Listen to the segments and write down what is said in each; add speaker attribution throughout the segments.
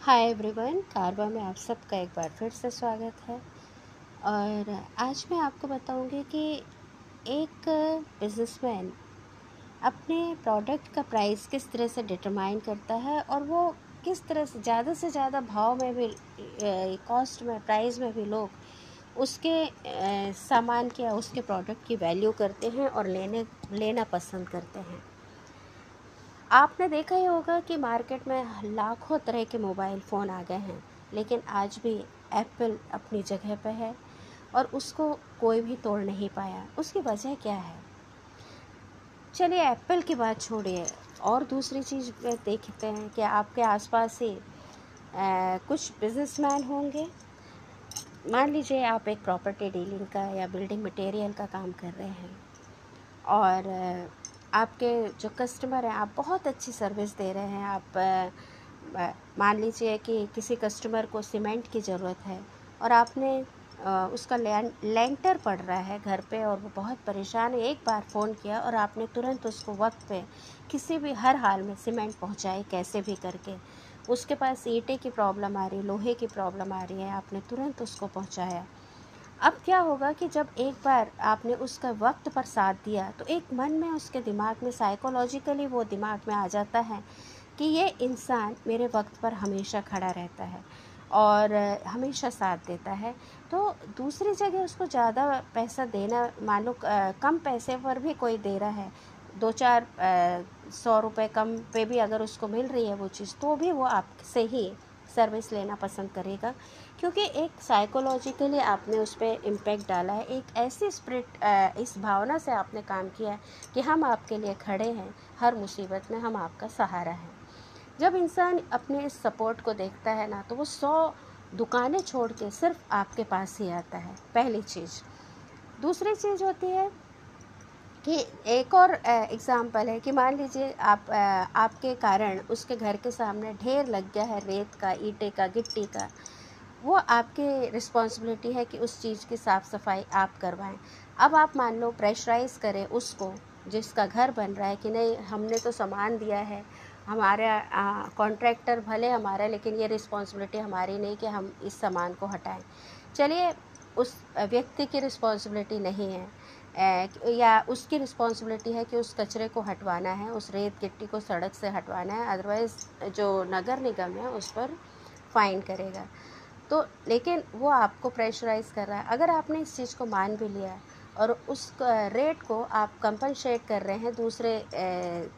Speaker 1: Hi everyone कारवा में आप सबका एक बार फिर से स्वागत है। और आज मैं आपको बताऊँगी कि एक बिजनेसमैन अपने प्रोडक्ट का प्राइस किस तरह से डिटरमाइन करता है और वो किस तरह से, ज़्यादा से ज़्यादा भाव में भी कॉस्ट में प्राइस में भी लोग उसके सामान के उसके प्रोडक्ट की वैल्यू करते हैं और लेने, लेना पसंद करते हैं। आपने देखा ही होगा कि मार्केट में लाखों तरह के मोबाइल फ़ोन आ गए हैं, लेकिन आज भी एप्पल अपनी जगह पर है और उसको कोई भी तोड़ नहीं पाया। उसकी वजह क्या है? चलिए एप्पल की बात छोड़िए। और दूसरी चीज़ देखते हैं कि आपके आसपास ही कुछ बिजनेसमैन होंगे। मान लीजिए आप एक प्रॉपर्टी डीलिंग का या बिल्डिंग मटेरियल का काम कर रहे हैं और आपके जो कस्टमर हैं, आप बहुत अच्छी सर्विस दे रहे हैं। आप मान लीजिए कि किसी कस्टमर को सीमेंट की ज़रूरत है और आपने उसका लेंटर पड़ रहा है घर पे और वो बहुत परेशान है, एक बार फ़ोन किया और आपने तुरंत उसको वक्त पे किसी भी, हर हाल में सीमेंट पहुंचाई, कैसे भी करके। उसके पास ईंटे की प्रॉब्लम आ रही, लोहे की प्रॉब्लम आ रही है, आपने तुरंत उसको पहुँचाया। अब क्या होगा कि जब एक बार आपने उसका वक्त पर साथ दिया तो एक मन में उसके दिमाग में साइकोलॉजिकली वो दिमाग में आ जाता है कि ये इंसान मेरे वक्त पर हमेशा खड़ा रहता है और हमेशा साथ देता है। तो दूसरी जगह उसको ज़्यादा पैसा देना, मान कम पैसे पर भी कोई दे रहा है दो चार सौ रुपये कम पे भी अगर उसको मिल रही है वो चीज़ तो भी वो आपसे ही सर्विस लेना पसंद करेगा, क्योंकि एक साइकोलॉजिकली आपने उस पर इम्पेक्ट डाला है। एक ऐसी स्प्रिट इस भावना से आपने काम किया है कि हम आपके लिए खड़े हैं, हर मुसीबत में हम आपका सहारा हैं। जब इंसान अपने इस सपोर्ट को देखता है ना तो वो सौ दुकानें छोड़ के सिर्फ़ आपके पास ही आता है, पहली चीज़। दूसरी चीज़ होती है कि एक और एग्ज़ाम्पल है कि मान लीजिए आप आपके कारण उसके घर के सामने ढेर लग गया है रेत का, ईंटे का, गिट्टी का। वो आपके रिस्पॉन्सिबिलिटी है कि उस चीज़ की साफ़ सफ़ाई आप करवाएँ। अब आप मान लो प्रेशराइज करें उसको, जिसका घर बन रहा है कि नहीं, हमने तो सामान दिया है, हमारा कॉन्ट्रैक्टर भले हमारा लेकिन ये रिस्पॉन्सिबिलिटी हमारी नहीं कि हम इस सामान को हटाएँ। चलिए, उस व्यक्ति की रिस्पॉन्सिबिलिटी नहीं है। या उसकी रिस्पॉन्सिबिलिटी है कि उस कचरे को हटवाना है, उस रेत गिट्टी को सड़क से हटवाना है अदरवाइज़ जो नगर निगम है उस पर फाइन करेगा। तो लेकिन वो आपको प्रेशराइज कर रहा है। अगर आपने इस चीज़ को मान भी लिया और उस रेट को आप कंपनशेट कर रहे हैं दूसरे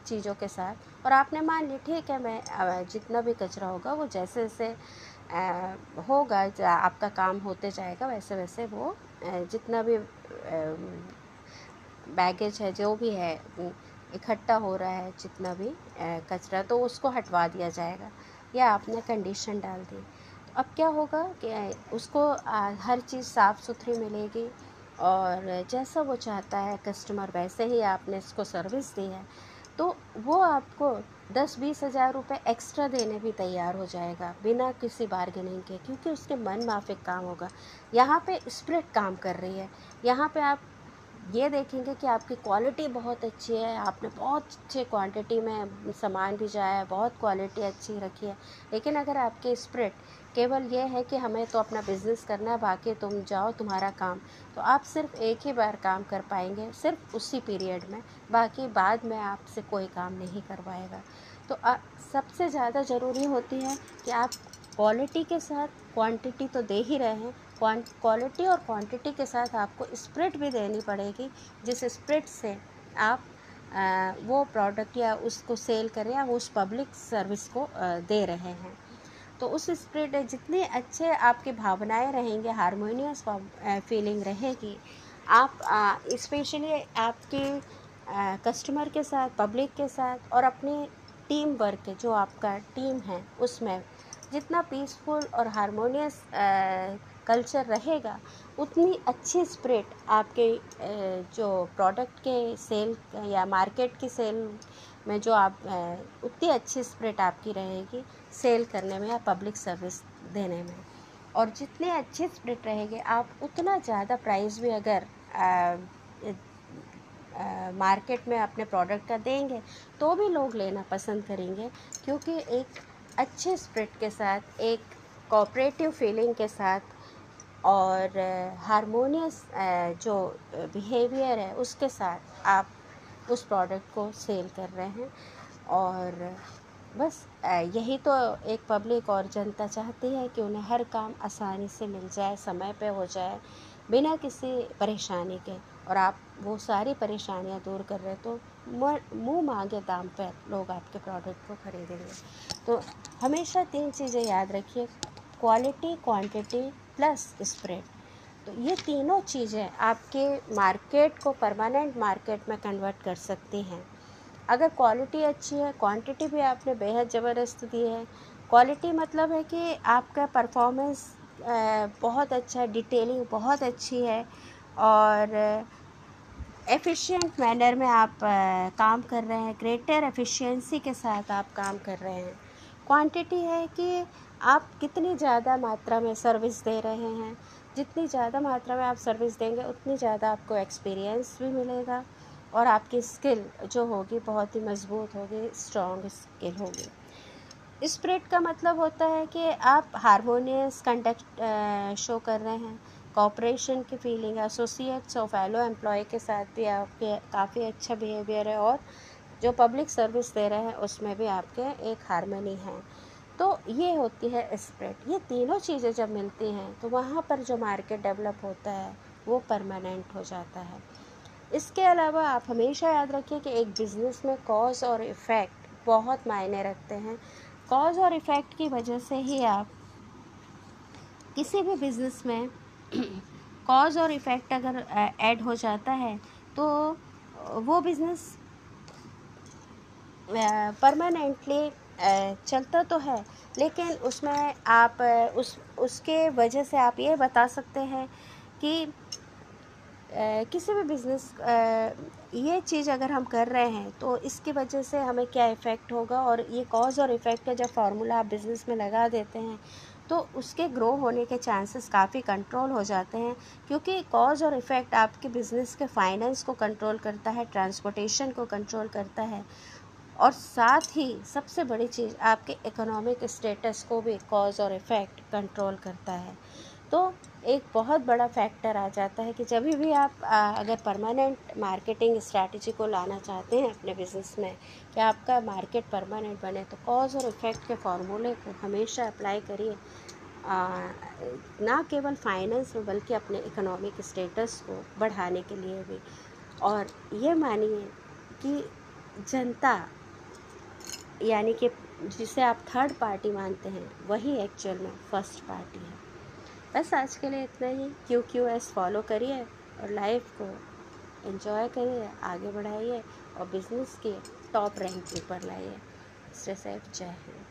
Speaker 1: चीज़ों के साथ और आपने मान ली ठीक है, मैं जितना भी कचरा होगा वो जैसे जैसे होगा, आपका काम होते जाएगा, वैसे वैसे वो जितना भी बैगेज है, जो भी है इकट्ठा हो रहा है जितना भी कचरा तो उसको हटवा दिया जाएगा, या आपने कंडीशन डाल दी। तो अब क्या होगा कि उसको हर चीज़ साफ़ सुथरी मिलेगी और जैसा वो चाहता है कस्टमर वैसे ही आपने इसको सर्विस दी है। तो वो आपको दस बीस हज़ार रुपये एक्स्ट्रा देने भी तैयार हो जाएगा, बिना किसी बार्गेनिंग के, क्योंकि उसके मन माफिक काम होगा। यहाँ पे स्प्रिट काम कर रही है। यहाँ पे आप ये देखेंगे कि आपकी क्वालिटी बहुत अच्छी है आपने बहुत अच्छे क्वांटिटी में सामान भी जाया है बहुत क्वालिटी अच्छी रखी है। लेकिन अगर आपके स्प्रिट केवल ये है कि हमें तो अपना बिज़नेस करना है बाकी तुम जाओ तुम्हारा काम। तो आप सिर्फ़ एक ही बार काम कर पाएँगे सिर्फ़ उसी पीरियड में बाकी बाद में आपसे कोई काम नहीं करवाएगा। तो आ, सबसे ज़्यादा ज़रूरी होती है कि आप क्वालिटी के साथ क्वांटिटी तो दे ही रहे हैं। क्वालिटी और क्वांटिटी के साथ आपको स्प्रिट भी देनी पड़ेगी, जिस स्प्रिट से आप वो प्रोडक्ट या उसको सेल करें या उस पब्लिक सर्विस को दे रहे हैं। तो उस स्प्रिट जितने अच्छे आपकी भावनाएँ रहेंगे, हारमोनियस फीलिंग रहेगी, आप स्पेशली आपके कस्टमर के साथ, पब्लिक के साथ और अपने टीम वर्क जो आपका टीम है, उसमें जितना पीसफुल और हारमोनियस कल्चर रहेगा, उतनी अच्छी स्प्रिट आपके जो प्रोडक्ट के सेल या मार्केट की सेल में जो आप उतनी अच्छी स्प्रिट आपकी रहेगी सेल करने में या पब्लिक सर्विस देने में। और जितने अच्छे स्प्रिट रहेंगे, आप उतना ज़्यादा प्राइस भी अगर मार्केट में अपने प्रोडक्ट का देंगे तो भी लोग लेना पसंद करेंगे, क्योंकि एक अच्छे स्प्रिट के साथ, एक कोऑपरेटिव फीलिंग के साथ और हारमोनियस जो बिहेवियर है, उसके साथ आप उस प्रोडक्ट को सेल कर रहे हैं। और बस यही तो एक पब्लिक और जनता चाहती है कि उन्हें हर काम आसानी से मिल जाए, समय पे हो जाए, बिना किसी परेशानी के। और आप वो सारी परेशानियाँ दूर कर रहे तो मुँह मांगे दाम पर लोग आपके प्रोडक्ट को खरीदेंगे। तो हमेशा तीन चीज़ें याद रखिए क्वालिटी क्वांटिटी प्लस स्प्रेड तो ये तीनों चीज़ें आपके मार्केट को परमानेंट मार्केट में कन्वर्ट कर सकती हैं। अगर क्वालिटी अच्छी है क्वांटिटी भी आपने बेहद ज़बरदस्त दी है। क्वालिटी मतलब है कि आपका परफॉर्मेंस बहुत अच्छा है डिटेलिंग बहुत अच्छी है और एफिशिएंट मैनर में आप काम कर रहे हैं ग्रेटर एफिशिएंसी के साथ आप काम कर रहे हैं। क्वांटिटी है कि आप कितनी ज़्यादा मात्रा में सर्विस दे रहे हैं। जितनी ज़्यादा मात्रा में आप सर्विस देंगे, उतनी ज़्यादा आपको एक्सपीरियंस भी मिलेगा और आपकी स्किल जो होगी, बहुत ही मज़बूत होगी स्ट्रॉन्ग स्किल होगी। स्प्रिट का मतलब होता है कि आप हारमोनियस कंडक्ट शो कर रहे हैं। कॉपरेशन की फीलिंग है एसोसिएट्स और फैलो एम्प्लॉय के साथ भी आपके काफ़ी अच्छा बिहेवियर है और जो पब्लिक सर्विस दे रहे हैं, उसमें भी आपके एक हारमोनी है। तो ये होती है स्प्रेड ये तीनों चीज़ें जब मिलती हैं तो वहाँ पर जो मार्केट डेवलप होता है, वो परमानेंट हो जाता है। इसके अलावा आप हमेशा याद रखिए कि एक बिज़नेस में कॉज और इफ़ेक्ट बहुत मायने रखते हैं। कॉज और इफ़ेक्ट की वजह से ही आप किसी भी बिज़नेस में कॉज और इफ़ेक्ट अगर ऐड हो जाता है तो वो बिज़नेस परमानेंटली चलता तो है, लेकिन उसमें आप उस, उसके वजह से आप ये बता सकते हैं कि किसी भी बिज़नेस ये चीज़ अगर हम कर रहे हैं तो इसकी वजह से हमें क्या इफ़ेक्ट होगा और ये कॉज और इफ़ेक्ट का जब फार्मूला आप बिज़नेस में लगा देते हैं तो उसके ग्रो होने के चांसेस काफ़ी कंट्रोल हो जाते हैं, क्योंकि कॉज और इफ़ेक्ट आपके बिज़नेस के फाइनेंस को कंट्रोल करता है ट्रांसपोर्टेशन को कंट्रोल करता है। और साथ ही सबसे बड़ी चीज़ आपके इकोनॉमिक स्टेटस को भी कॉज और इफ़ेक्ट कंट्रोल करता है। तो एक बहुत बड़ा फैक्टर आ जाता है कि जब भी आप आ, अगर परमानेंट मार्केटिंग स्ट्रैटेजी को लाना चाहते हैं अपने बिज़नेस में कि आपका मार्केट परमानेंट बने तो कॉज और इफ़ेक्ट के फार्मूले को हमेशा अप्लाई करिए। ना केवल फाइनेंस में बल्कि अपने इकोनॉमिक स्टेटस को बढ़ाने के लिए भी। और ये मानिए कि जनता यानी कि जिसे आप थर्ड पार्टी मानते हैं वही एक्चुअल में फ़र्स्ट पार्टी है। बस आज के लिए इतना ही। क्यू क्यू एस फॉलो करिए और लाइफ को इन्जॉय करिए, आगे बढ़ाइए और बिज़नेस के टॉप रैंक ऊपर लाइए। स्टे सेफ़ जय हिंद।